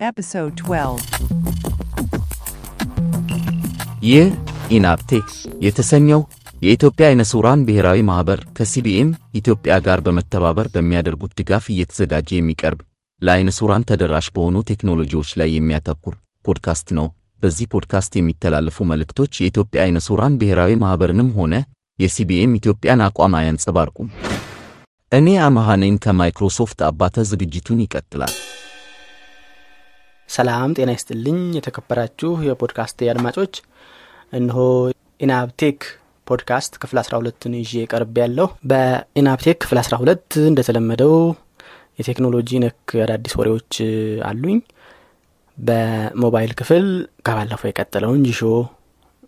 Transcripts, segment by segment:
Episode 12 ይህ ኢናፕቴክ የተሰኘው የኢትዮጵያ አይነ ስውራን ብሔራዊ ማኅበር ከሲቢኤም ኢትዮጵያ ጋር በመተባበር በሚያደርጉት ድጋፍ እየተዘጋጀ የሚቀርብ ለአይነ ስውራን ተደራሽ በሆኑ ቴክኖሎጂዎች ላይ የሚያተኩር ፖድካስት ነው። በዚህ ፖድካስት የሚተላለፉ መልእክቶች የኢትዮጵያ አይነ ስውራን ብሔራዊ ማኅበርንም ሆነ የሲቢኤም ኢትዮጵያን አቋም አያንጸባርቁም። እኔ አመሃኔን ከማይክሮሶፍት አባተ ዝግጅቱን ይቀጥላል። ሰላም ጤና ይስጥልኝ የተከበራችሁ የፖድካስት አድማጮች። እነሆ ኢናፕቴክ ፖድካስት ክፍል 12ን ይዤ ቀርብ ያለሁ በኢናፕቴክ ክፍል 12 እንደተለመደው የቴክኖሎጂ ነክ አዳዲስ ወሬዎች አሉኝ። በሞባይል ክፍል ከባለፈው የቀጠለውን ጂሾ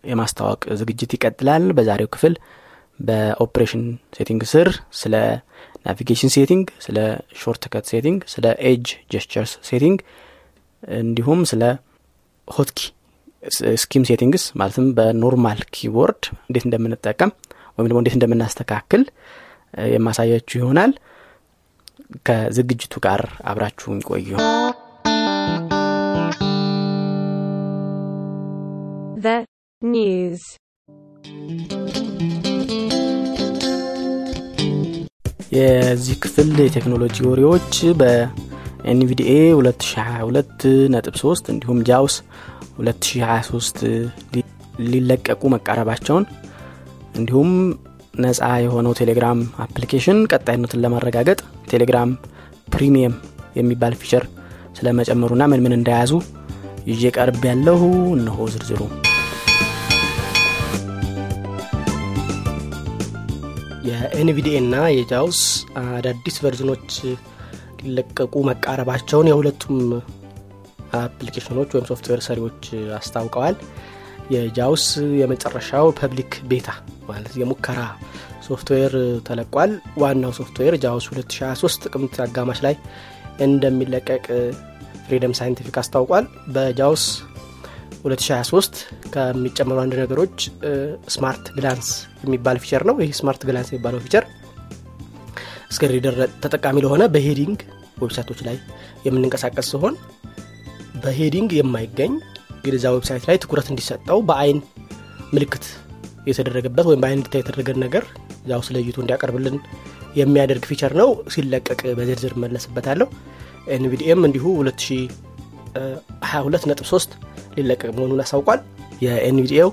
የማስታወቅ ዝግጅት ይቀጥላል። በዛሬው ክፍል በ operation setting ስር ስለ navigation setting ስለ shortcut setting ስለ edge gestures setting እንዲሁም ስለ hotkey scheme settings ማለትም በ normal keyboard እንዴት እንደምንጠቀም ወይም ደግሞ እንዴት እንደምናስተካክል የማሳያችሁ ይሆናል ከዝግጅቱ ጋር አብራችሁን ቆዩ The news. የዚህ ክፍል የቴክኖሎጂ ወሬዎች በ NVDA 2022 ነጥብ 3 እንዲሁም JAWS 2023 ሊለቀቁ መቃረባቸውን እንዲሁም ነፃ የሆነው ቴሌግራም application ቀጣይነትን ለማረጋገጥ ቴሌግራም Premium የሚባል feature ስለመጨመሩና ምን ምን እንደያዙ ይዤ ቀርቤያለሁ እነሆ ዝርዝሩ። የ NVDA እና የ JAWS አዳዲስ version ኖች ሊለቀቁ መቃረባቸውን የሁለቱም application ኖች ወይም ሶፍትዌር ሰሪዎች አስታውቀዋል። የ JAWS የመጨረሻው public beta ማለት የሙከራ ሶፍትዌር ተለቋል። ዋናው ሶፍትዌር JAWS 2023 ጥቅምት አጋማሽ ላይ እንደሚለቀቅ Freedom Scientific አስታውቋል። በ JAWS 2023 ከሚጨመሩ አንድ ነገሮች Smart Glance የሚባል feature ነው። ይህ Smart Glance የሚባለው feature screen reader ተጠቃሚ ለሆነ በ heading website ቶች ላይ የምንንቀሳቀስ ሲሆን በ heading የማይገኝ ግን እዛ website ላይ ትኩረት እንዲሰጠው በአይን ምልክት የተደረገበት ወይም በአይን እንዲታይ የተደረገ ነገር ጃውስ ለይቶ እንዲያቀርብልን የሚያደርግ feature ነው። ሲለቀቅ በዝርዝር መለስበታለሁ NVDA ም እንዲሁ 2022.3 ሊለቀቅ መሆኑን አሳውቋል። የ NVDA ው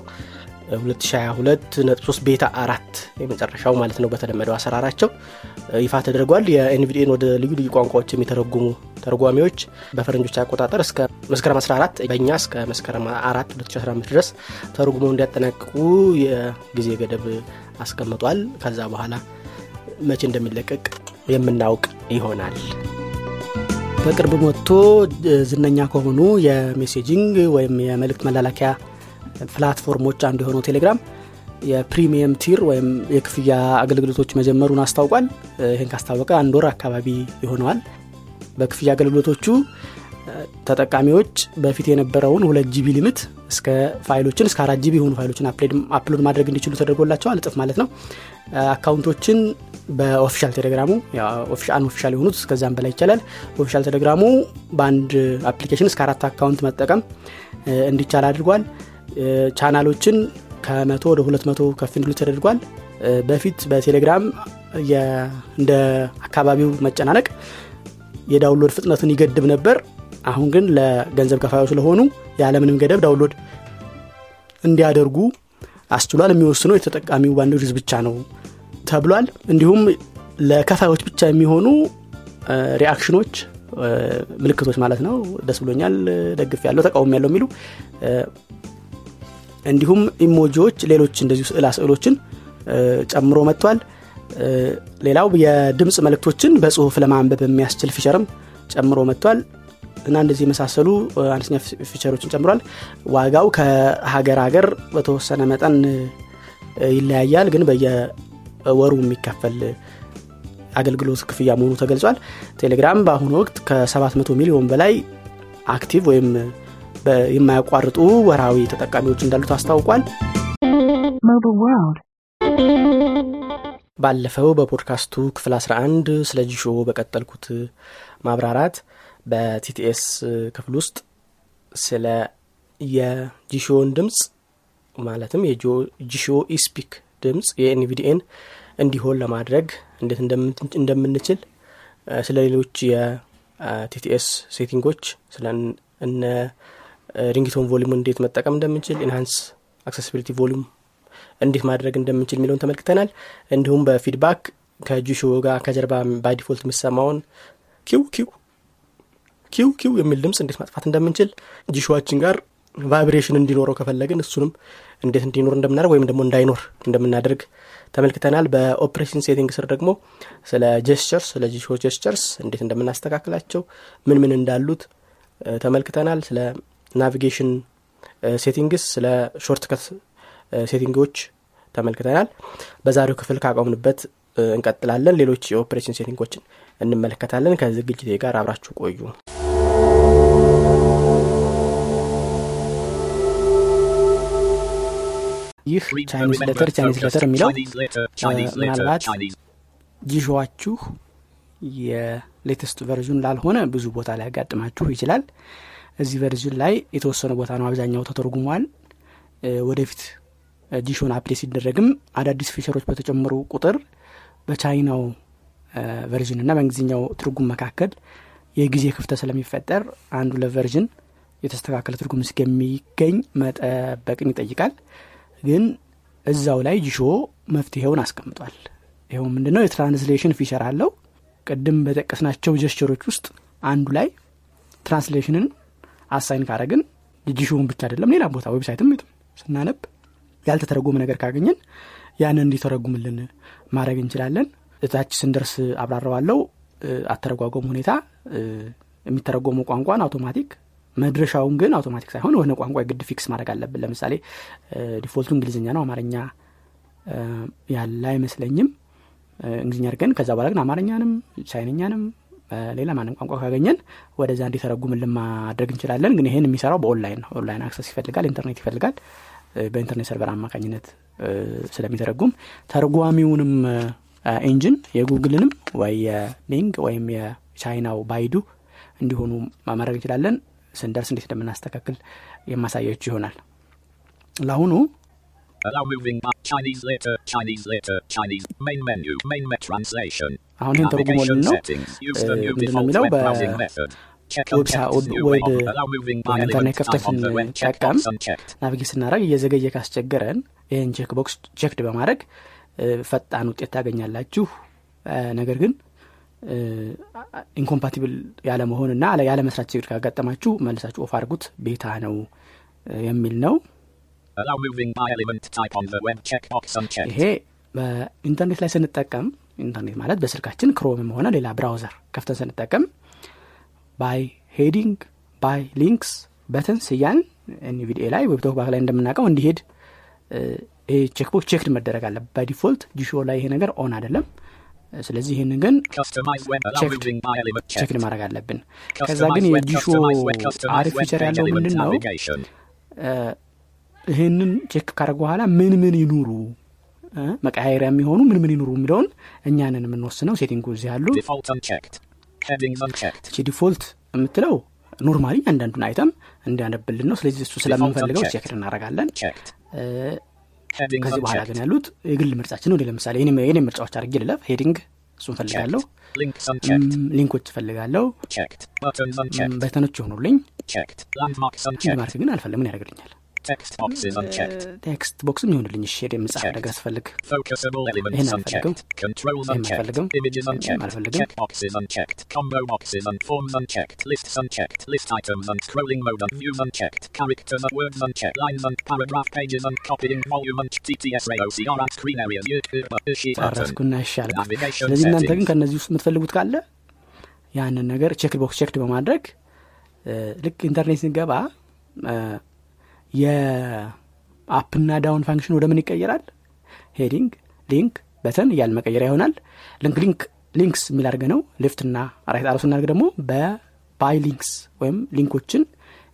2022.3 beta አራት የመጨረሻው ማለት ነው በተለመደው አሰራራቸው ይፋ ተደርጓል። የ NVDA ን ወደ ልዩ ልዩ ቋንቋዎች የሚተረጉሙ ተርጓሚዎች በፈረንጆች አቆጣጠር እስከ መስከረም 14 በእኛ እስከ መስከረም 4 2015 ድረስ ተርጉመው እንዲያጠናቅቁ የጊዜ ገደብ አስቀምጧል። ከዛ በኋላ መቼ እንደሚለቀቅ የምናውቅ ይሆናል። በቅርብ ወጥቶ ዝነኛ ከሆኑ የ messaging ወይም የመልእክት መላላኪያ platform ሞች አንዱ የሆነው ቴሌግራም የ premium tier ወይም የክፍያ አገልግሎቶች መጀመሩን አስታውቋል። ይህን ካስታወቀ አንድ ወር አካባቢ ይሆነዋል። በክፍያ አገልግሎቶቹ ተጠቃሚዎች በፊት የነበረውን ሁለት ጂቢ limit እስከ ፋይሎችን እስከ አራት ጂቢ የሆኑ ፋይሎችን upload ማድረግ እንዲችሉ ተደርጎላቸዋል። እጥፍ ማለት ነው። account ቶችን በ official ቴሌግራሙ unofficial የሆኑት እስከዛም በላይ ይቻላል። official ቴሌግራሙ በአንድ application እስከ አራት account መጠቀም እንዲቻል አድርጓል ቻናሎችን ከመቶ ወደ ሁለት መቶ ከፍ እንዲሉ ተደርጓል። በፊት በቴሌግራም እንደ አካባቢው መጨናነቅ የ download ፍጥነትን ይገድብ ነበር። አሁን ግን ለገንዘብ ከፋዮች ስለሆኑ ያለምንም ገደብ download እንዲያደርጉ አስችሏል። የሚወስነው የተጠቃሚው bandwidth ብቻ ነው ተብሏል። እንዲሁም ለከፋዮች ብቻ የሚሆኑ reaction ኖች ምልክቶች ማለት ነው። ደስ ብሎኛል ደግፌያለው ተቃውሜያለው የሚሉ እንዲሁም emoji ዎች ሌሎች እንደዚሁ ስዕላ ስዕሎችን ጨምሮ መጥቷል። ሌላው የድምፅ መልእክቶችን በጽሁፍ ለማንበብ የሚያስችል feature ም ጨምሮ መጥቷል። እና እንደዚህ የመሳሰሉ አነስተኛ ፊቸሮችን ጨምሯል። ዋጋው ከሀገር ሀገር በተወሰነ መጠን ይለያያል። ግን በየወሩ የሚከፈል አገልግሎት ክፍያ መሆኑ ተገልጿል። ቴሌግራም በአሁኑ ወቅት ከ700 ሚሊዮን በላይ active ወይም የማያቋርጡ ወርሃዊ ተጠቃሚዎች እንዳሉት አስታውቋል. ባለፈው በፖድካስቱ ክፍል 11 ስለ ጂሾ በቀጠልኩት ማብራራት በ TTS ክፍል ውስጥ ስለ የጂሾን ድምፅ ማለትም የጂሾ eSpeak ድምፅ የ NVDA ን እንዲሆን ለማድረግ እንዴት እንደምንችል ስለ ሌሎች የ TTS setting ጎች ስለ እነ ringtone volume እንዴት መጠቀም እንደምንችል enhance accessibility volume እንዴት ማድረግ እንደምንችል የሚለውን ተመልክተናል። እንዲሁም በ feedback ከጂሾ ጋር ከጀርባ by default የሚሰማውን ኪው ኪው ኪው ኪው የሚል ድምፅ እንዴት ማጥፋት እንደምንችል ጂሾዋችን ጋር vibration እንዲኖረው ከፈለግን እሱንም እንዴት እንዲኖር እንደምናደርግ ወይም ደግሞ እንዳይኖር እንደምናደርግ ተመልክተናል። በ operation setting ስር ደግሞ ስለ gestures ስለ Jieshuo gestures እንዴት እንደምናስተካክላቸው ምን ምን እንዳሉት ተመልክተናል። ስለ navigation settings ስለ shortcut setting ኦች ተመልክተናል። በዛሬው ክፍል ካቆምንበት እንቀጥላለን። ሌሎች የ operation setting ኦችን እንመለከታለን። ከዝግጅቴ ጋር አብራችሁ ቆዩ። ይህ Chinese letter Chinese letter የሚለው ምናልባት Jieshuo ዋችሁ የ latest version ላልሆነ ብዙ ቦታ ላይ ያጋጥማችሁ ይችላል እዚህ version ላይ የተወሰነ ቦታ ነው አብዛኛው ተተርጉሟል። ወደፊት Jieshuo ን update ሲደረግም አዳዲስ feature ኦች በተጨመሩ ቁጥር በቻይናው version እና በእንግሊዝኛው ትርጉም መካከል የጊዜ ክፍተት ስለሚፈጠር አንዱ ለ version የተስተካከለ ትርጉም እስከሚገኝ መጠበቅን ይጠይቃል። ግን እዛው ላይ Jieshuo መፍትሄውን አስቀምጧል። ይኸው ምንድነው? የ translation feature አለው። ቅድም በጠቀስናቸው gesture ኦች ውስጥ አንዱ ላይ translation ን assign ካረግን Jieshuo ውን ብቻ አይደለም ሌላ ቦታ website ም ስናነብ ያልተተረጎመ ነገር ካገኘን ያንን እንዲተረጉምልን ማድረግ እንችላለን። እታች ስንደርስ አብራረዋለው አተረጓጎም ሁኔታ የሚተረጎሙ ቋንቋን አውቶማቲክ መድረሻውን ግን አውቶማቲክ ሳይሆን የሆነ ቋንቋ የግድ fix ማድረግ አለብን። ለምሳሌ default ኡ እንግሊዝኛ ነው አማርኛ ያለ አይመስለኝም። እንግሊዝኛ አድርገን ከዛ በኋላ ግን አማርኛንም ቻይንኛንም ሌላ ማንም ቋንቋ ካገኘን ወደዛ እንዲተረጉምልን ማድረግ እንችላለን። ግን ይህን የሚሰራው በኦንላይን ነው። online access ይፈልጋል ኢንተርኔት ይፈልጋል። በኢንተርኔት server አማካኝነት ስለሚተረጉም ተርጓሚውንም ኢንጂን የጉግልንም ወይ የሊንግ ወይም የቻይናው ባይዱ እንዲሆኑ ማድረግ እንችላለን። ስንደርስ እንዴት እንደምናስተካክል የማሳያችሁ ይሆናል። ለአሁኑ አሁን ይህን ተርጉሞልን ነው settings. Use the new ምንድነው default የሚለው ኢንተርኔት web. ጠቀም. navigate ስናደረግ እየዘገየ ካስቸገረን ይህን check box checked በማድረግ ፈጣን ውጤት ታገኛላችሁ ነገር ግን incompatible ያለመሆን እና ያለመስራት ችግር ካጋጠማችሁ መልሳችሁ off አድርጉት beta ነው የሚል ነው ይሄ በኢንተርኔት ላይ ስንጠቀም ኢንተርኔት ማለት በስልካችን Chrome ም ሆነ ሌላ browser ከፍተን ስንጠቀም by heading by links buttons እያልን NVDA ላይ ወይ TalkBack ላይ እንደምናውቀው እንዲሄድ ይሄ checkbox checked መደረግ አለ በ default Jieshuo ላይ ይሄ ነገር on አይደለም ስለዚህ ይህንን ግን checked. ማድረግ አለብን ከዛ ግን. የ Jieshuo አሪፍ feature ያለው ምንድን ነው. ይህንን check ካደረግ በኋላ ምን ምን ይኑሩ መቀያየሪያ የሚሆኑ ምን ምን ይኑሩ የሚለውን እኛንን የምንወስነው ሴቲንጉ እዚህ ያሉ Default unchecked. Headings unchecked. እቺ ዲፎልት የምትለው ኖርማሊ አንዳንዱን አይተም እንዲያነብልን ነው ስለዚህ እሱ ስለምንፈልገው. ቼክ እናደረጋለን ከዚህ በኋላ. ግን ያሉት የግል ምርጫችን ወደ ለምሳሌ የኔ ምርጫዎች አድርጌ ልለፍ ሄዲንግ እሱን ፈልጋለሁ Checked. Links unchecked. ም፣ ሊንኮች ፈልጋለሁ Checked. Buttons unchecked. በተኖች የሆኑልኝ Checked. Landmarks አንድ unchecked. ማርክ ግን አልፈልግ ምን ያደርግልኛል. text box ም ይሆንልኝ የምጻፍ Checked. ነገር ስፈልግ ይህን አልፈልግም. አልፈልግም ስለዚህ እናንተ ግን. ከእነዚህ ውስጥ የምትፈልጉት ካለ ያንን ነገር check box checked በማድረግ ልክ ኢንተርኔት ስንገባ የ up ና down function ወደ ምን ይቀየራል? heading link button እያል መቀየሪያ ይሆናል። link link links የሚል አድርገ ነው። left ና right arrow ስናደርግ ደግሞ በ by links ወይም link ኦችን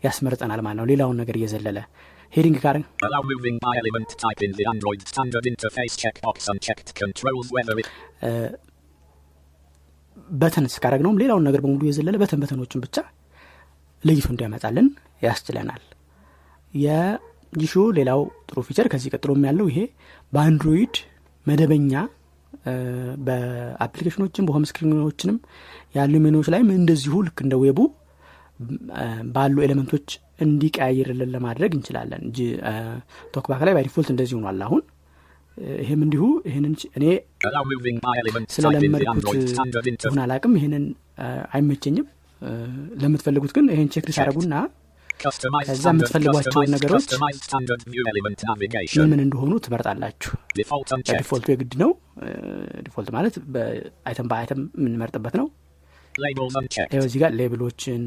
ያስመርጠናል ማለት ነው። ሌላውን ነገር እየዘለለ heading ካር Allow moving by element type in the Android standard interface checkbox unchecked. Controls whether it button እስካደረግነውም ሌላውን ነገር በሙሉ የዘለለ button button ኦችን ብቻ ለይቶ እንዲያመጣልን ያስችለናል የ Jieshuo ሌላው ጥሩ feature ከዚህ ቀጥሎም ያለው ይሄ በ Android መደበኛ በአፕሊኬሽኖችም በሆም ስክሪኖችንም ያሉ ሜኖች ላይም እንደዚሁ ልክ እንደ web ኡ ባሉ element ኦች እንዲቀያይርልን ለማድረግ እንችላለን። እንጂ እ፣ TalkBack ላይ by default እንደዚህ ሆኗል አሁን። እ፣ ይሄም እንዲሁ ይህንን እኔ ስለለመድኩት. ይሁን አላቅም ይህንን አይመቸኝም። ለምትፈልጉት ግን ይህን ቼክ Customized ከዛ የምትፈልጓቸውን ነገሮች ምን. ምን እንደሆኑ ትመርጣላችሁ. ዲፎልቱ የግድ ነው ዲፎልት ማለት በአይተም በአይተም የምንመርጥበት ነው. ይኸው እዚህ ጋር ሌብሎችን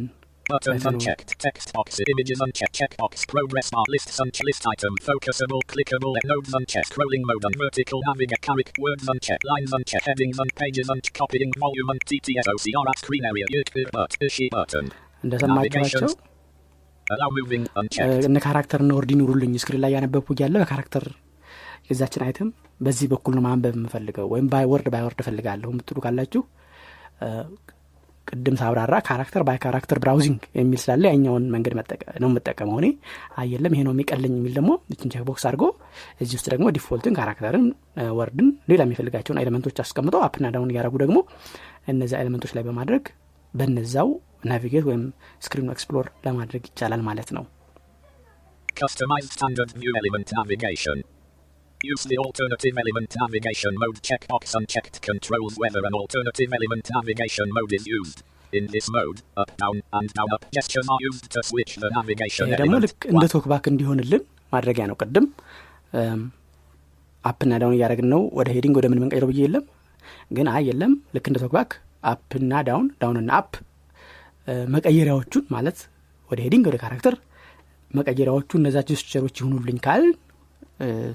Buttons I don't know. unchecked. Text box. Images unchecked. Checkbox. Progress bar. Lists unchecked. List item. Focusable. Clickable. Nodes unchecked. Scrolling mode on vertical. Navigate. Character. Words unchecked. Lines unchecked. Headings on pages unchecked. Copying. Volume on TTSOCR at screen area. Yuk but. Ishi button. እንደሰማችኋቸው እነ ካራክተር እና ወርድ ይኑሩልኝ screen ላይ ያነበብኩ እያለ በ character የዛችን item በዚህ በኩል ነው ማንበብ የምፈልገው ወይም by word by word እፈልጋለሁ የምትሉ ካላችሁ ቅድም ሳብራራ character by character browsing የሚል ስላለ ያኛውን መንገድ ነው የምጠቀመው እኔ። አየለም ይሄ ነው የሚቀልኝ የሚል ደግሞ ይችን check box አድርጎ እዚህ ውስጥ ደግሞ default ን character ን word ን ሌላ የሚፈልጋቸውን element ኦች አስቀምጠው up ና down እያደረጉ ደግሞ እነዚያ ኤሌመንቶች ላይ በማድረግ በነዛው ናቪጌት ወይም ስክሪኑ ኤክስፕሎር ለማድረግ ይቻላል ማለት ነው Customized standard view element navigation. Use the alternative element navigation mode checkbox unchecked controls whether an alternative element navigation mode is used. In this mode, up, down, and down up gestures are used to switch the navigation ይሄ ደግሞ. ልክ እንደ ቶክባክ እንዲሆንልን ማድረጊያ ነው ቅድም up ና down እያደረግን ነው ወደ heading ወደ ምን መንቀይረው ብዬ የለም ግን አይ የለም ልክ እንደ TalkBack up ና down down ና up መቀየሪያዎቹን ማለት ወደ heading ወደ character መቀየሪያዎቹ እነዛ gesture ኦች ይሁኑልኝ ካል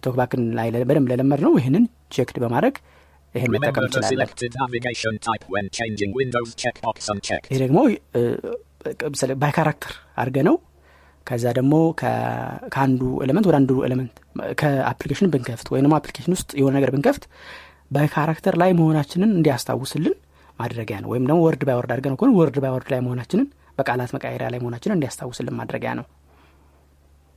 TalkBack ን ላይ በደንብ ለለመድ ነው ይህንን checked በማድረግ ይህን መጠቀም. ይሄ ደግሞ by character አድርገ ነው ከዛ ደግሞ ከአንዱ element ወደ አንዱ element ከ application ብንከፍት ወይም ደግሞ application ውስጥ የሆነ ነገር ብንከፍት by character ላይ መሆናችንን እንዲያስታውስልን ማድረጊያ ነው። ወይም ደግሞ word by word አድርገነው ከሆነ word by word ላይ መሆናችንን በቃላት መቀያየሪያ ላይ መሆናችንን እንዲያስታውስልን ማድረጊያ ነው።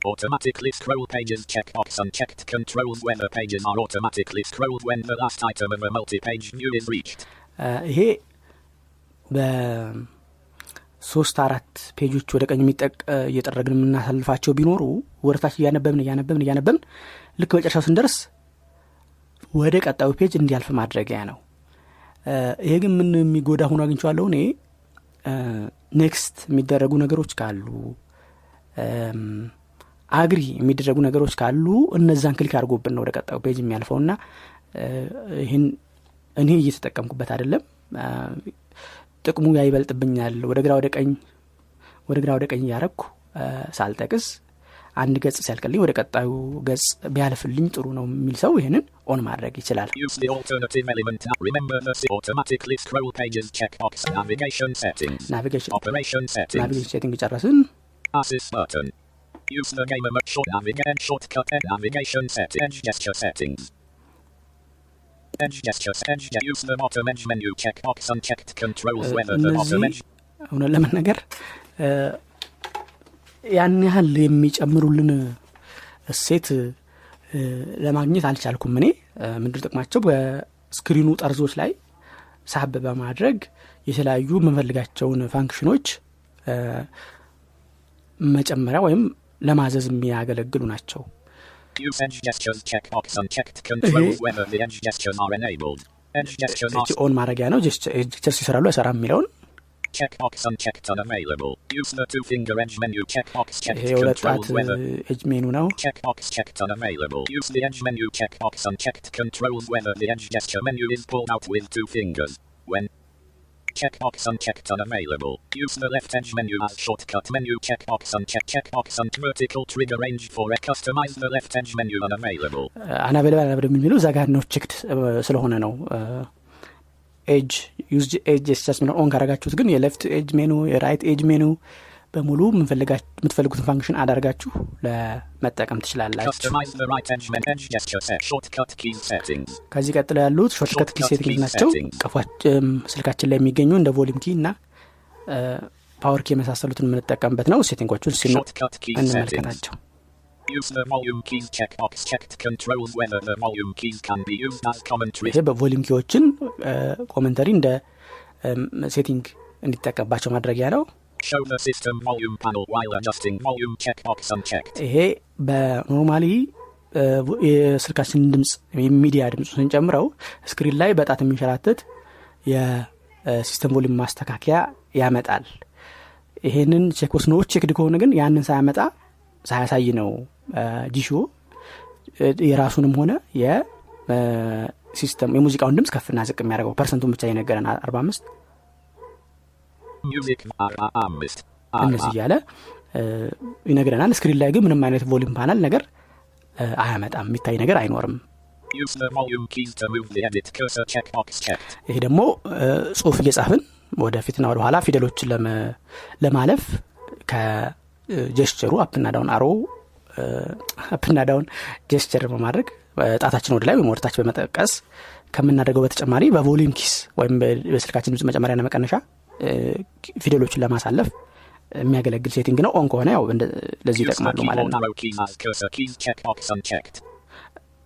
Automatically scroll pages checkbox unchecked controls whether pages are automatically scrolled when the last item of a multi-page view is reached. እ፣ ይሄ በሶስት አራት page ኦች ወደ ቀኝ የሚጠቅ እየጠረግን የምናሳልፋቸው ቢኖሩ ወደታች እያነበብን እያነበብን እያነበብን ልክ መጨረሻው ስንደርስ ወደ ቀጣዩ page እንዲያልፍ ማድረጊያ ነው ይሄ ግን ምን የሚጎዳ ሆኖ አግኝቼዋለሁ? እኔ next የሚደረጉ ነገሮች ካሉ agree የሚደረጉ ነገሮች ካሉ እነዛን click አድርጎብን ነው ወደ ቀጣዩ page የሚያልፈው ና ይህን እኔ እየተጠቀምኩበት አይደለም። ጥቅሙ ያ ይበልጥብኛል ወደ ግራ ወደ ቀኝ ወደ ግራ ወደ ቀኝ እያረግኩ ሳልጠቅስ አንድ ገጽ ሲያልቅልኝ ወደ ቀጣዩ ገጽ ቢያልፍልኝ ጥሩ ነው የሚል ሰው ይህንን on ማድረግ ይችላል. Navigation. navigation setting ጨረስን. Use the gamer mode short navigate shortcut and navigation set edge gesture settings. Edge gesture edge ge- use the bottom edge menu checkbox unchecked controls whether the bottom edge እውነት ለመናገር ያን ያህል የሚጨምሩልን እሴት ለማግኘት አልቻልኩም እኔ። እ፣ ምንድን ጥቅማቸው? በ screen ኡ ጠርዞች ላይ ሳብ በማድረግ የተለያዩ የምንፈልጋቸውን function ኦች መጨመሪያ ወይም ለማዘዝ የሚያገለግሉ ናቸው። ኦን ማድረጊያ ነው። ጀስቸርስ ይሰራሉ አይሰራም የሚለውን checkbox unchecked unavailable. Use the two finger edge menu checkbox checked ይሄ የሁለት ጣት controls whether እጅ ሜኑ ነው Checkbox checked unavailable. Use the edge menu checkbox unchecked controls whether the edge gesture menu is pulled out with two fingers. When checkbox unchecked unavailable. Use the left edge menu as shortcut menu checkbox unchecked checkbox on vertical trigger range for a customize the left edge menu unavailable. አናቬለብል አናቬለብል የሚለው እዛ ጋር ነው ቼክድ ስለሆነ ነው ኤጅ ዩዝ ኤጅ ሚለውን on ካረጋችሁት ግን የ left edge menu የ right edge menu በሙሉ የምትፈልጉትን function አድርጋችሁ ለመጠቀም ትችላላችሁ Customize the right edge menu edge gesture set. Shortcut key settings. ከዚህ ቀጥሎ ያሉት shortcut key setting ናቸው ስልካችን ላይ የሚገኙ እንደ volume key እና power key የመሳሰሉትን የምንጠቀምበት ነው setting ኦቹን. እንመልከታቸው ይሄ በ volume key ዎችን commentary እንደ setting እንዲጠቀምባቸው ማድረጊያ ነው. ይሄ በ normally የስልካችንን ድምፅ የሚዲያ ድምፁ ስንጨምረው screen ላይ በጣት የሚንሸራተት የ system volume ማስተካከያ ያመጣል። ይሄንን checkbox ነው checked ከሆነ ግን ያንን ሳያመጣ ሳያሳይ ነው ጂሾ የራሱንም ሆነ የ system የሙዚቃውን ድምፅ ከፍና ዝቅ የሚያደርገው percent ኡን ብቻ የነገረን አርባ አምስት እነዚህ እያለ ይነግረናል screen ላይ ግን ምንም አይነት volume panel ነገር አያመጣም የሚታይ ነገር አይኖርም. ይሄ ደግሞ ጽሁፍ እየጻፍን ወደፊትና ወደ ኋላ ፊደሎችን ለማለፍ ከጀስቸሩ አፕና ዳውን አሮ አፕና ዳውን ጀስቸር በማድረግ ጣታችን ወደ ላይ ወይም ወደታች በመጠቀስ ከምናደርገው በተጨማሪ በ volume keys ወይም በስልካችን ድምፅ መጨመሪያና መቀነሻ ፊደሎችን ለማሳለፍ የሚያገለግል setting ነው። on ከሆነ ያው ለዚህ ይጠቅማሉ ማለት ነው.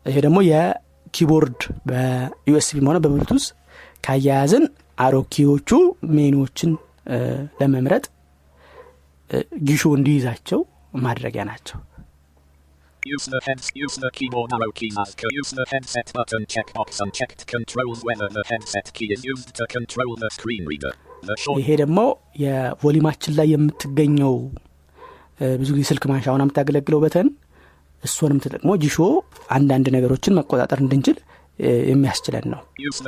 ይሄ ደግሞ የኪቦርድ በዩኤስቢም ሆነ በብሉቱዝ ካያያዝን አሮኪዎቹ ሜኖችን ለመምረጥ ጊሾ እንዲይዛቸው ማድረጊያ ናቸው Use the heads. Use the keyboard arrow keys as co- use the headset button checkbox unchecked controls whether the headset key is used to control the screen reader. ይሄ ደግሞ የቮሊማችን ላይ የምትገኘው ብዙ ጊዜ ስልክ ማንሻ ሆና የምታገለግለው በተን እሱንም ተጠቅሞ ጂሾ አንዳንድ ነገሮችን መቆጣጠር እንድንችል የሚያስችለን ነው use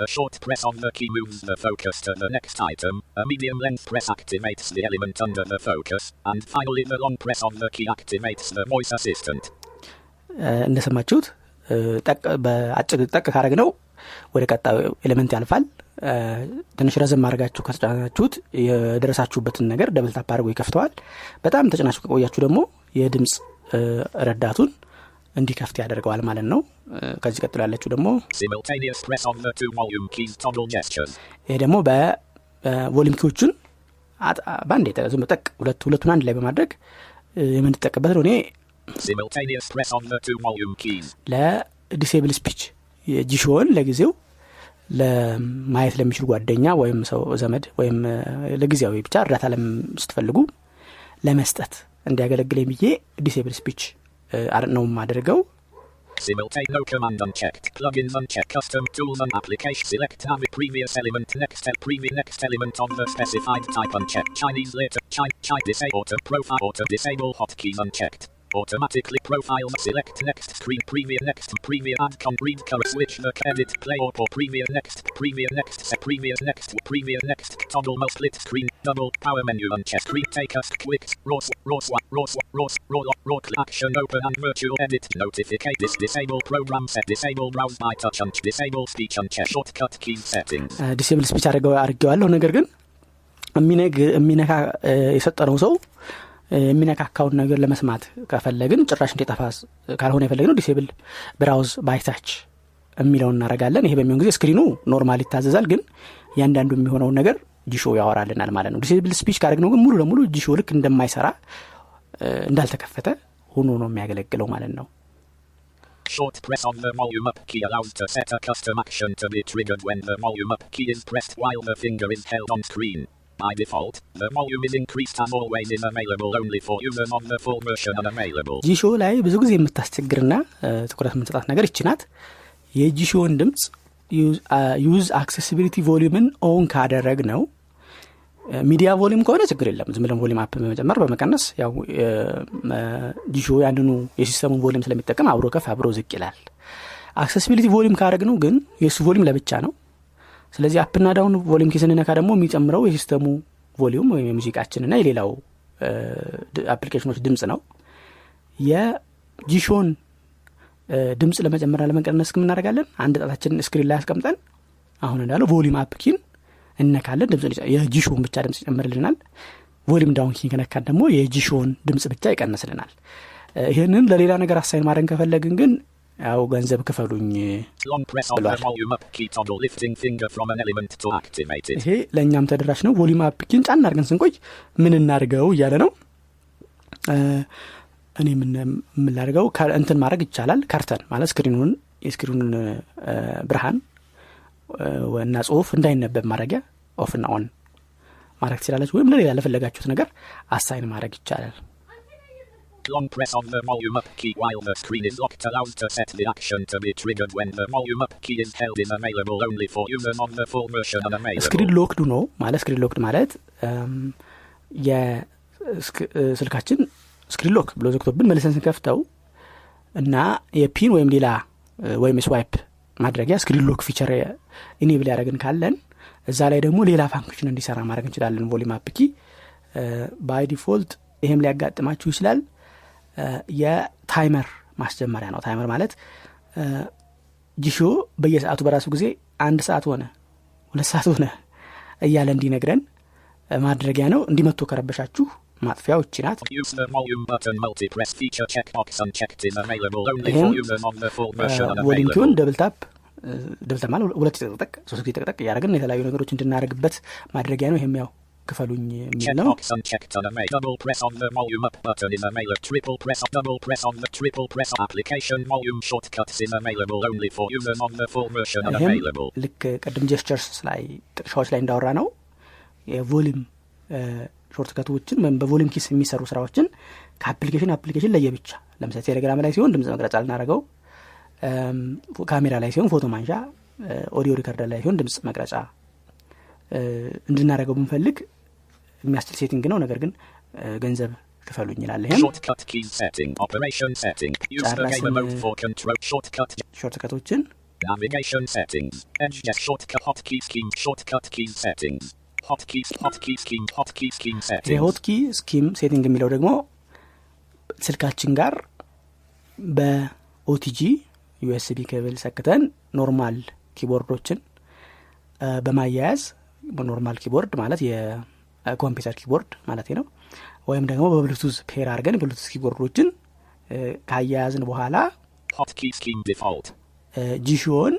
the short press of the key moves the focus to the next item. A medium length press activates the element under the focus, and finally the long press of the key activates the voice assistant. እንደሰማችሁት በአጭር ጠቅ ካረግነው ወደ ቀጣዩ element ያልፋል ትንሽ ረዘም አድርጋችሁ ከተጫናችሁት የደረሳችሁበትን ነገር double tap አድርጎ ይከፍተዋል በጣም ተጭናችሁ ከቆያችሁ ደግሞ የድምፅ ረዳቱን እንዲከፍት ያደርገዋል ማለት ነው ከዚህ ቀጥሎ ያለችው ደግሞ. ይሄ ደግሞ በ volume key ዎቹን በአንድ የጠ- ጠቅ ሁለቱን አንድ ላይ በማድረግ የምንጠቀበት ነው እኔ. ለዲሴብል ስፒች የጂሾውን ለጊዜው ለማየት ለሚችል ጓደኛ ወይም ሰው ዘመድ ወይም ለጊዜያዊ ብቻ እርዳታ ለም ስትፈልጉ ለመስጠት እንዲያገለግለኝ ብዬ ዲሴብል ስፒች ነው የማደርገው Simultane no command unchecked. Plugins unchecked. Custom tools and application. Select have previous element. Next el- previous next element of the specified type unchecked. Chinese later. Chi chi disable auto profile auto disable hotkeys unchecked. Automatically profile select next screen preview next preview add com read color switch the edit play or or preview next preview next set preview next preview next toggle mode split screen double power menu uncheck screen take us quick raw sw- raw sw- raw sw- raw s- raw lock- raw click action open and virtual edit notificate this disable program set disable browse by touch and disable speech uncheck shortcut key settings ዲሴብል ስፒች አድርጌዋለሁ ነገር ግን የሚነግ የሚነካ እ፣ የሰጠነው ሰው እ፣ የሚነካካውን ነገር ለመስማት ከፈለግን ጭራሽ እንዲጠፋ ካልሆነ የፈለግነው disable browse by touch የሚለውን እናደርጋለን። ይሄ በሚሆን ጊዜ screen ኡ normal ይታዘዛል ግን እያንዳንዱ የሚሆነውን ነገር ጂሾ ያወራልናል ማለት ነው። disable speech ካደረግነው ግን ሙሉ ለሙሉ ጂሾ ልክ እንደማይሰራ እንዳልተከፈተ ሆኖ ነው የሚያገለግለው ማለት ነው። Short press of the volume up key allows to set a custom action to be triggered when the volume up key is pressed while the finger is held on screen. By default, the volume is increased and always is available only for users of the full version unavailable. ጂሾ ላይ ብዙ ጊዜ የምታስቸግርና ትኩረት የምንሰጣት ነገር ይቺ ናት የጂሾውን ድምፅ use accessibility volume ን on ካደረግነው media volume ከሆነ ችግር የለም። ዝም ብለን volume up በመጨመር በመቀነስ ያው ጂሾ ያንኑ የ system ኡን volume ስለሚጠቀም አብሮ ከፍ አብሮ ዝቅ ይላል። accessibility volume ካደረግነው ግን የእሱ volume ለብቻ ነው ስለዚህ up ና down volume key ስንነካ ደግሞ የሚጨምረው የ system ኡ volume ወይም የሙዚቃችንና የሌላው application ኦች ድምፅ ነው። የጂሾን ድምፅ ለመጨመርና ለመቀነስ እናደርጋለን? አንድ ጣታችንን screen ላይ አስቀምጠን አሁን እንዳለው volume up key ን እነካለን። ድምፅ የጂሾውን ብቻ ድምፅ ይጨምርልናል። volume down key ን ከነካን ደግሞ የጂሾውን ድምፅ ብቻ ይቀንስልናል። ይህንን ለሌላ ነገር assign ማድረግ ከፈለግን ግን ያው ገንዘብ ክፈሉኝ it. ይሄ ለእኛም ተደራሽ ነው። ቮሊም አፕ ኪን ጫን አድርገን ስንቆይ ምን እናድርገው እያለ ነው። እኔ ምን የምላደርገው እንትን ማድረግ ይቻላል። ከርተን ማለት ስክሪኑን የስክሪኑን ብርሃን እና ጽሁፍ እንዳይነበብ ማድረጊያ ኦፍና ኦን ማድረግ ትችላለች። ወይም ለሌላ ለፈለጋችሁት ነገር አሳይን ማድረግ ይቻላል Long press on the volume up key while the screen is locked allows to set the action to be triggered when the volume up key is held is available only for users on the full version unavailable. screen locked ነው ማለት screen locked ማለት እም፣ የስክ- እ፣ ስልካችን screen lock ብሎ ዘግቶብን መልሰን ስንከፍተው እና የ PIN ወይም ሌላ እ፣ ወይም swipe ማድረጊያ screen lock feature enable ያደረግን ካለን እዛ ላይ ደግሞ ሌላ function እንዲሰራ ማድረግ እንችላለን volume up key by default ይሄም ሊያጋጥማችሁ ይችላል የ timer ማስጀመሪያ ነው timer ማለት ጂሾ በየሰዓቱ በራሱ ጊዜ አንድ ሰዓት ሆነ ሁለት ሰዓት ሆነ እያለ እንዲነግረን ማድረጊያ ነው እንደው ከረበሻችሁ ማጥፊያው እቺ ናት Use the volume button multi-press feature checkbox unchecked is available only Him. for users on the full version volume unavailable. ሲሆን double tap double tap ማለት ሁለት ጊዜ ጠቅጠቅ ሶስት ጊዜ ጠቅጠቅ እያደረግን የተለያዩ ነገሮች እንድናደርግበት ማድረጊያ ነው ይሄም ያው ክፈሉኝ የሚል ነው ይህም. ልክ ቅድም gestures ላይ ጥቅሻዎች ላይ እንዳወራ ነው የ volume shortcut ኦችን ወይም በ volume keys የሚሰሩ ስራዎችን ከ application application ለየብቻ ለምሳሌ ቴሌግራም ላይ ሲሆን ድምፅ መቅረጫ ልናደርገው እም፣ ካሜራ ላይ ሲሆን ፎቶ ማንሻ audio recorder ላይ ሲሆን ድምፅ መቅረጫ እ፣ እንድናደርገው ብንፈልግ የሚያስችል setting ነው ነገር ግን ገንዘብ ክፈሉኝ ይላል shortcut ኦችን. የ hotkey scheme setting የሚለው ደግሞ ስልካችን ጋር በ OTG USB cable ሰክተን normal keyboard ኦችን በማያያዝ በ normal keyboard ማለት የኮምፒውተር keyboard ማለት ነው። ወይም ደግሞ በ Bluetooth pair አድርገን Bluetooth keyboard ኦችን ካያያዝን በኋላ. ጂሾን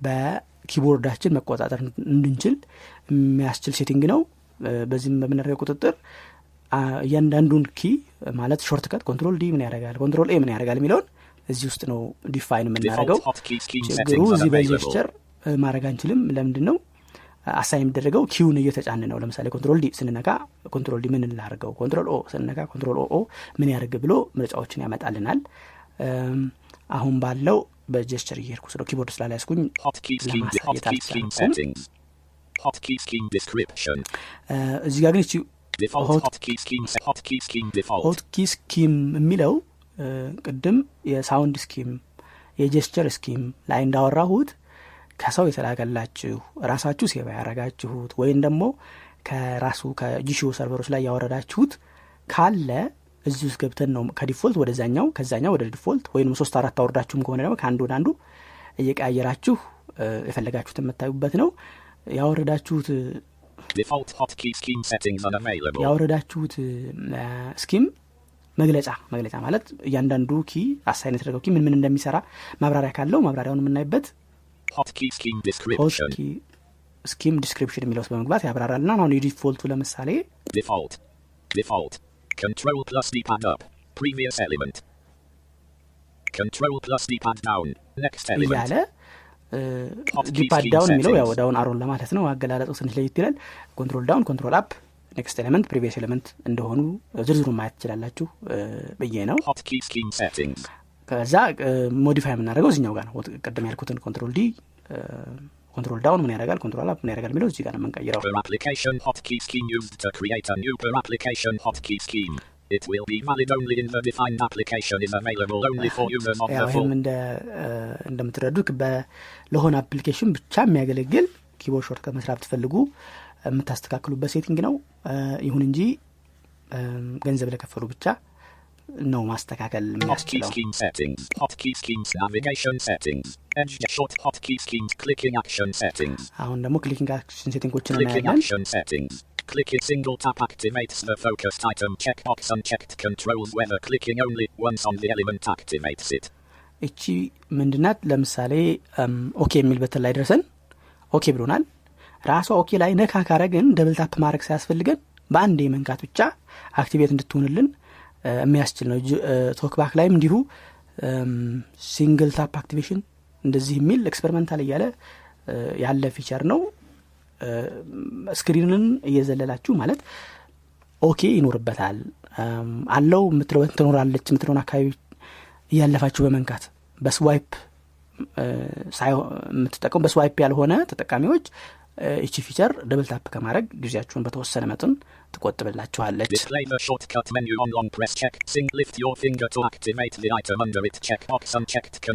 በ keyboard ኣችን መቆጣጠር እንድንችል የሚያስችል setting ነው። በዚህም በምናደርገው ቁጥጥር እያንዳንዱን key ማለት shortcut control D ምን ያደርጋል control A ምን ያደርጋል የሚለውን እዚህ ውስጥ ነው define የምናደርገው። ችግሩ እዚህ. በ gesture ማድረግ አንችልም። ለምንድን ነው assign የሚደረገው key ውን እየተጫን ነው። ለምሳሌ control D ስንነካ control D ምን ላርገው control O ስንነካ control O ምን ያደርግ ብሎ ምርጫዎችን ያመጣልናል። አሁን ባለው በ gesture እየሄድኩ ስለ keyboard ስላላያስኩኝ. ለማሳየት አልቻልኩም። እዚህ ጋር ግን. hotkey scheme የሚለው ቅድም የ sound scheme የ gesture scheme ላይ እንዳወራሁት ከሰው የተላከላችሁ? ራሳችሁ save ያረጋችሁት ወይም ደግሞ ከራሱ ከጂሾ server ኦች ላይ ያወረዳችሁት ካለ እዚህ ውስጥ ገብተን ነው ከ default ወደዛኛው ከዛኛው ወደ default ወይም ሶስት አራት አወርዳችሁም ከሆነ ደግሞ ከአንዱ ወደ አንዱ እየቀያየራችሁ የፈለጋችሁት የምታዩበት ነው። ያወረዳችሁት Default hotkey scheme settings unavailable. ያወረዳችሁት scheme መግለጫ መግለጫ ማለት እያንዳንዱ key assign የተደረገው key ምን ምን እንደሚሰራ ማብራሪያ ካለው ማብራሪያውን የምናይበት Hotkey scheme hot description. key scheme description የሚለው ውስጥ በመግባት ያብራራልና አሁን የ default ኡ ለምሳሌ Default. Default. Control plus D-pad up. Previous element. Control plus D-pad down. Next element. እያለ D-pad down የሚለው ያው settings. ዳውን አሮን ለማለት ነው አገላለጡ ትንሽ ለየት ይላል control down control up next element previous element እንደሆኑ ዝርዝሩን ማየት ትችላላችሁ ብዬ ነው. ከዛ modify የምናደርገው እዚኛው ጋር ነው። ቅድም ያልኩትን control D control down ምን ያደርጋል? control up ምን ያደርጋል የሚለው እዚህ ጋር ነው የምንቀይረው። ይህም እንደምትረዱት ለሆነ application ብቻ የሚያገለግል keyboard shortcut መስራት ብትፈልጉ የምታስተካክሉበት setting ነው። ይሁን እንጂ ገንዘብ ለከፈሉ ብቻ ነው ማስተካከል የሚያስችለው. አሁን ደግሞ clicking action setting ኦችን እናያለን. Clicking single tap activates the focused item checkbox unchecked controls whether clicking only once on the element activates it. እቺ ምንድናት ለምሳሌ OK የሚል button ላይ ደርሰን OK ብሎናል ራሷ OK ላይ ነካ ካረግን double tap ማድረግ ሳያስፈልገን በአንዴ መንካት ብቻ activate እንድትሆንልን የሚያስችል ነው። TalkBack ላይም እንዲሁ single tap activation እንደዚህ የሚል experimental እያለ ያለ feature ነው። screen ን እየዘለላችሁ ማለት OK ይኖርበታል። አለው የምትለው ትኖራለች የምትለውን አካባቢ እያለፋችሁ በመንካት በ swipe የምትጠቀሙ በ swipe ያልሆነ ተጠቃሚዎች እ፣ ይቺ feature double tap ከማድረግ ጊዜያችሁን በተወሰነ መጠን ትቆጥብላችኋለች።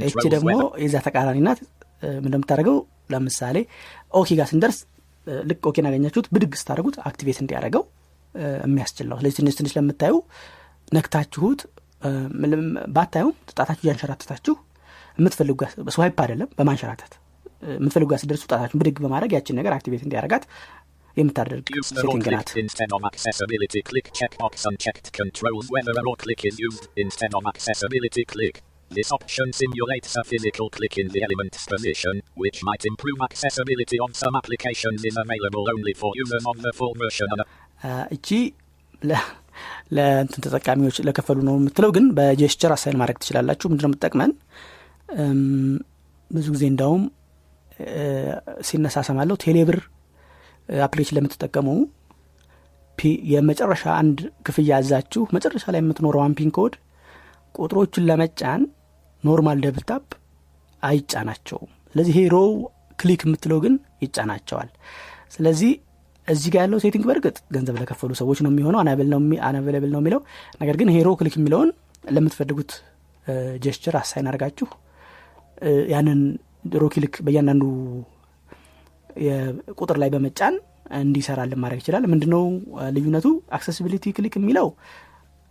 እቺ ደግሞ የዛ ተቃራኒ ናት። ለምሳሌ OK ጋር ስንደርስ ልክ OK ን ያገኛችሁት። ብድግ ስታደርጉት activate እንዲያደርገው እ፣ የሚያስችል ነው። ስለዚህ ትንሽ ትንሽ ለምታዩ ነክታችሁት ባታዩም ጣታችሁ እያንሸራተታችሁ የምትፈልጉ ጋር በ swipe አይደለም በማንሸራተት የምትፈልጉ ጋር ስደርሱ ጣታችሁን ብድግ በማድረግ ያችን ነገር activate እንዲያደርጋት የምታደርግ setting ናት. This option simulates a physical click in the element's position, which might improve accessibility on some applications is available only for users of the full version. እቺ ለእንትን ተጠቃሚዎች ለከፈሉ ነው የምትለው ግን በ gesture assign ማድረግ ትችላላችሁ ምንድነው የምትጠቅመን እም፣ ብዙ ጊዜ እንዳውም ሲነሳ ሰማለሁ ቴሌብር application ለምትጠቀሙ የመጨረሻ አንድ ክፍያ ያዛችሁ መጨረሻ ላይ የምትኖረዋን pin code ቁጥሮቹን ለመጫን normal double tap አይጫናቸውም። ስለዚህ ይሄ raw click የምትለው ግን ይጫናቸዋል። ስለዚህ እዚህ ጋር ያለው setting በእርግጥ ገንዘብ ለከፈሉ ሰዎች ነው የሚሆነው unavailable ነው የሚለው። ነገር ግን ይሄ raw click የሚለውን ለምትፈልጉት gesture assign አድርጋችሁ ያንን raw click በእያንዳንዱ የቁጥር ላይ በመጫን እንዲሰራልን ማድረግ ይችላል። ምንድነው ልዩነቱ? accessibility click የሚለው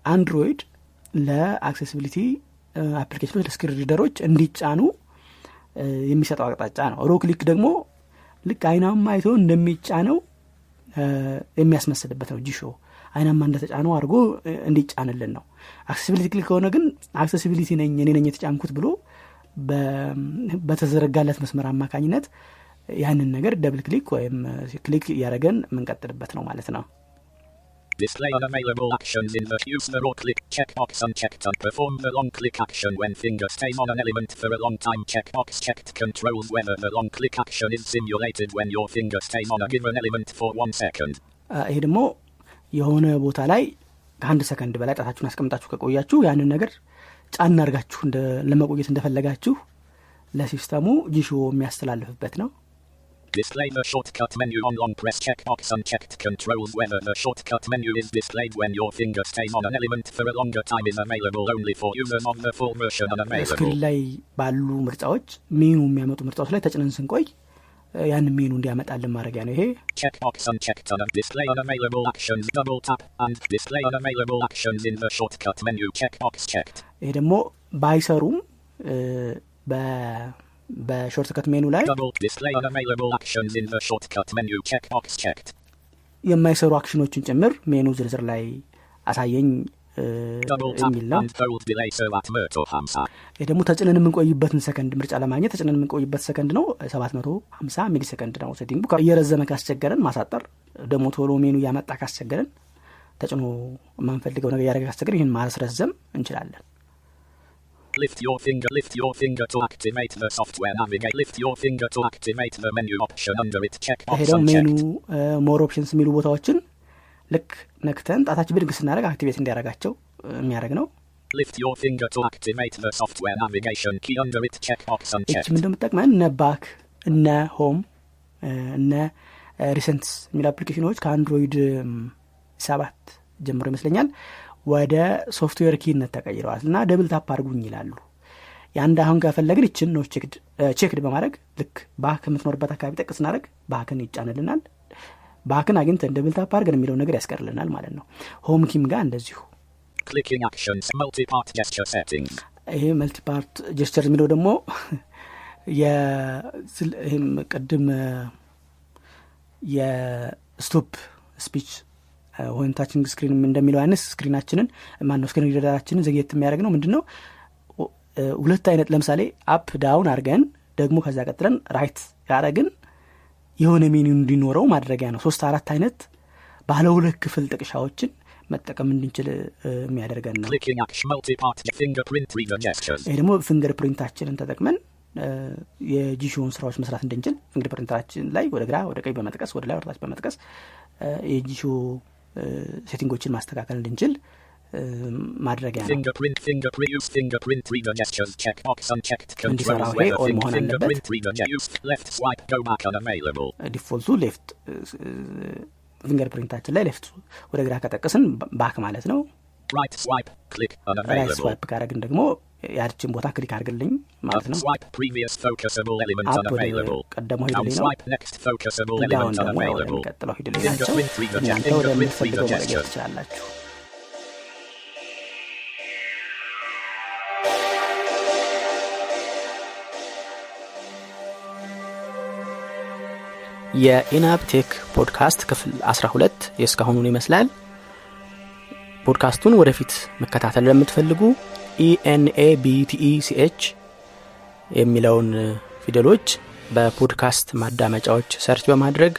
አንድሮይድ ለ accessibility application ኦች ለ screen reader ኦች እንዲጫኑ የሚሰጠው አቅጣጫ ነው። raw click ደግሞ ልክ አይናማ አይቶ እንደሚጫነው የሚያስመስልበት ነው። ጂሾ አይናማ እንደተጫነው አድርጎ እንዲጫንልን ነው። accessibility click ከሆነ ግን accessibility ነኝ እኔ ነኝ የተጫንኩት ብሎ በተዘረጋለት መስመር አማካኝነት ያንን ነገር double click ወይም click እያደረገን የምንቀጥልበት ነው ማለት ነው display unavailable actions in the use the raw click checkbox unchecked and perform the long click action when finger stays on an element for a long time. Checkbox checked controls whether the long click action is simulated when your finger stays on a given element for one second. ይሄ ደግሞ የሆነ ቦታ ላይ ከአንድ ሰከንድ በላይ ጣታችሁን አስቀምጣችሁ ከቆያችሁ ያንን ነገር ጫና አድርጋችሁ እንደ- ለመቆየት እንደፈለጋችሁ ለ system ኡ ጂሾ የሚያስተላልፍበት ነው Display the shortcut menu on long press checkbox unchecked controls whether the shortcut menu is displayed when your finger stays on an element for a longer time is available only for users of the full version and available. screen ላይ ባሉ ምርጫዎች ሜኑ የሚያመጡ ምርጫዎች ላይ ተጭነን ስንቆይ እ፣ ያንን ሜኑ እንዲያመጣልን ማድረጊያ ነው ይሄ Checkbox unchecked and display unavailable actions double tap and display unavailable actions in the shortcut menu checkbox checked. ይሄ ደግሞ ባይሰሩም በሾርትከት ሜኑ ላይ Double display unavailable actions in the shortcut menu checkbox checked. የማይሰሩ አክሽኖችን ጭምር ሜኑ ዝርዝር ላይ አሳየኝ የሚል ነው. ይህ ደግሞ ተጭነን የምንቆይበትን ሰከንድ ምርጫ ለማግኘት ተጭነን የምንቆይበት ሰከንድ ነው 750 ሚሊ ሰከንድ ነው setting ኡ እየረዘመ ካስቸገረን ማሳጠር ደግሞ ቶሎ ሜኑ እያመጣ ካስቸገረን ተጭኖ የማንፈልገው ነገር እያደረገ ካስቸገረን ይህን ማስረዘም እንችላለን Lift your finger, lift your finger to activate the software navigate. Lift your finger to activate the menu option under it. Checkbox ደግሞ menu. more options የሚሉ ቦታዎችን ልክ ነክተን ጣታችን ብድግ ስናደረግ activate እንዲያደረጋቸው የሚያደረግ ነው Lift your finger to activate the software navigation key under it. Checkbox unchecked. እንደምጠቅመን እነ back እነ home እነ recents የሚሉ application ኦች ከአንድሮይድ ሰባት ጀምሮ ይመስለኛል ወደ software key ነት ተቀይረዋል እና double tap አድርጉኝ ይላሉ የአንድ አሁን ከፈለግን ይችን ነው checked በማድረግ ልክ back የምትኖርበት አካባቢ ጠቅ ስናደረግ back ን ይጫንልናል back ን አግኝተን double tap አድርገን የሚለው ነገር ያስቀርልናል ማለት ነው ሆም ኪም ጋር እንደዚሁ Clicking actions. Multi-part gesture settings. ይሄ multi-part gesture የሚለው ደግሞ ቅድም የ stop speech ወይም touching screen እንደሚለው አይነት screen ኣችንን ማነው screen reader ኣችንን ዘግየት የሚያደርግ ነው። ምንድን ነው ሁለት አይነት ለምሳሌ up down አድርገን ደግሞ ከዛ ቀጥለን right ያደረግን የሆነ meaning እንዲኖረው ማድረጊያ ነው። ሶስት አራት አይነት ባለ ሁለት ክፍል ጥቅሻዎችን መጠቀም እንድንችል የሚያደርገን ነው. ይሄ ደግሞ fingerprint ኣችንን ተጠቅመን የጂሾውን ስራዎች መስራት እንድንችል fingerprint ኣችን ላይ ወደ ግራ ወደ ቀኝ በመጥቀስ ወደ ላይ ወደታች በመጥቀስ የጂሾ setting ኦችን ማስተካከል እንድንችል ማድረጊያ ነው Fingerprint. Fingerprint. Use fingerprint reader gestures. Checkbox unchecked. እንዲሰራ Controls ይሄ whether on መሆን አለበት. default ኡ left fingerprint ኣችን ላይ left ወደ ግራ ከጠቀስን back ማለት ነው right. swipe ካደረግን ደግሞ ያችን ቦታ click አድርግልኝ ማለት ነው up ወደ. ቀደመው ሂድልኝ ነው down ደግሞ. ወደሚቀጥለው ሂድልኝ ናቸው እናንተ ወደምትፈልገው መቀየር. ትችላላችሁ የኢናፕቴክ ፖድካስት ክፍል 12 የእስካሁኑን ይመስላል ፖድካስቱን ወደፊት መከታተል ለምትፈልጉ ENABTECH የሚለውን ፊደሎች በፖድካስት ማዳመጫዎች search በማድረግ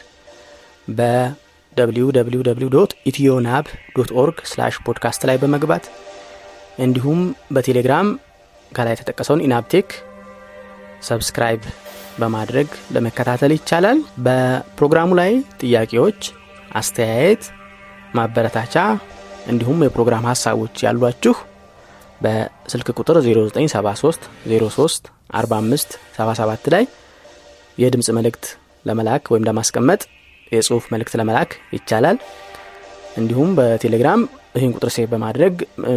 በ www ኢትዮናብ dot org slash podcast ላይ በመግባት እንዲሁም በቴሌግራም ከላይ የተጠቀሰውን ኢናብቴክ subscribe በማድረግ ለመከታተል ይቻላል። በፕሮግራሙ ላይ ጥያቄዎች አስተያየት ማበረታቻ እንዲሁም የፕሮግራም ሀሳቦች ያሏችሁ በስልክ ቁጥር 0973 03 45 77 ላይ የድምፅ መልእክት ለመላክ ወይም ለማስቀመጥ የጽሁፍ መልእክት ለመላክ ይቻላል። እንዲሁም በቴሌግራም ይህን ቁጥር save በማድረግ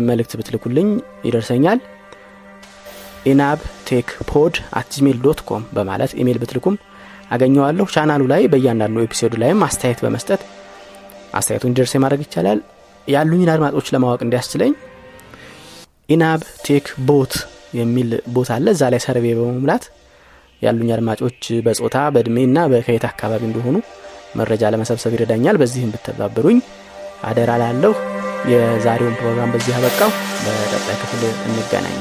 መልእክት ብትልኩልኝ ይደርሰኛል። ኢናብ ቴክ pod at gmail dot com በማለት ኢሜይል ብትልኩም አገኘዋለሁ። ቻናሉ ላይ በእያንዳንዱ episode ላይም አስተያየት በመስጠት አስተያየቱ እንዲደርስ ማድረግ ይቻላል ያሉኝን አድማጮች ለማወቅ እንዲያስችለኝ ኢናብ ቴክ ቦት የሚል ቦት አለ። እዛ ላይ ሰርቬ በመሙላት ያሉኝ አድማጮች በጾታ በእድሜ እና በከየት አካባቢ እንደሆኑ መረጃ ለመሰብሰብ ይረዳኛል። በዚህም ብተባበሩኝ አደራ ላለሁ የዛሬውን ፕሮግራም በዚህ አበቃው። በቀጣይ ክፍል እንገናኝ